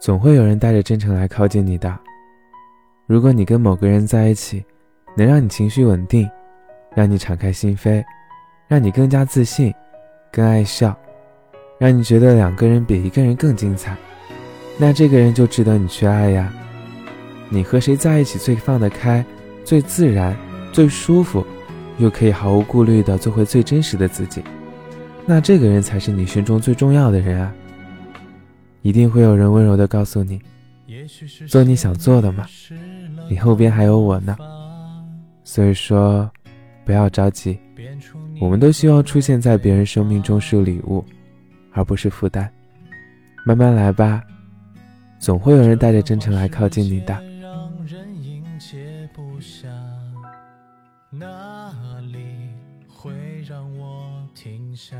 总会有人带着真诚来靠近你的。如果你跟某个人在一起，能让你情绪稳定，让你敞开心扉，让你更加自信，更爱笑，让你觉得两个人比一个人更精彩，那这个人就值得你去爱呀。你和谁在一起最放得开、最自然、最舒服，又可以毫无顾虑地做回最真实的自己，那这个人才是你心中最重要的人啊。一定会有人温柔地告诉你：“做你想做的嘛，你后边还有我呢。”所以说，不要着急，我们都希望出现在别人生命中是礼物，而不是负担。慢慢来吧，总会有人带着真诚来靠近你的。那里会让我停下？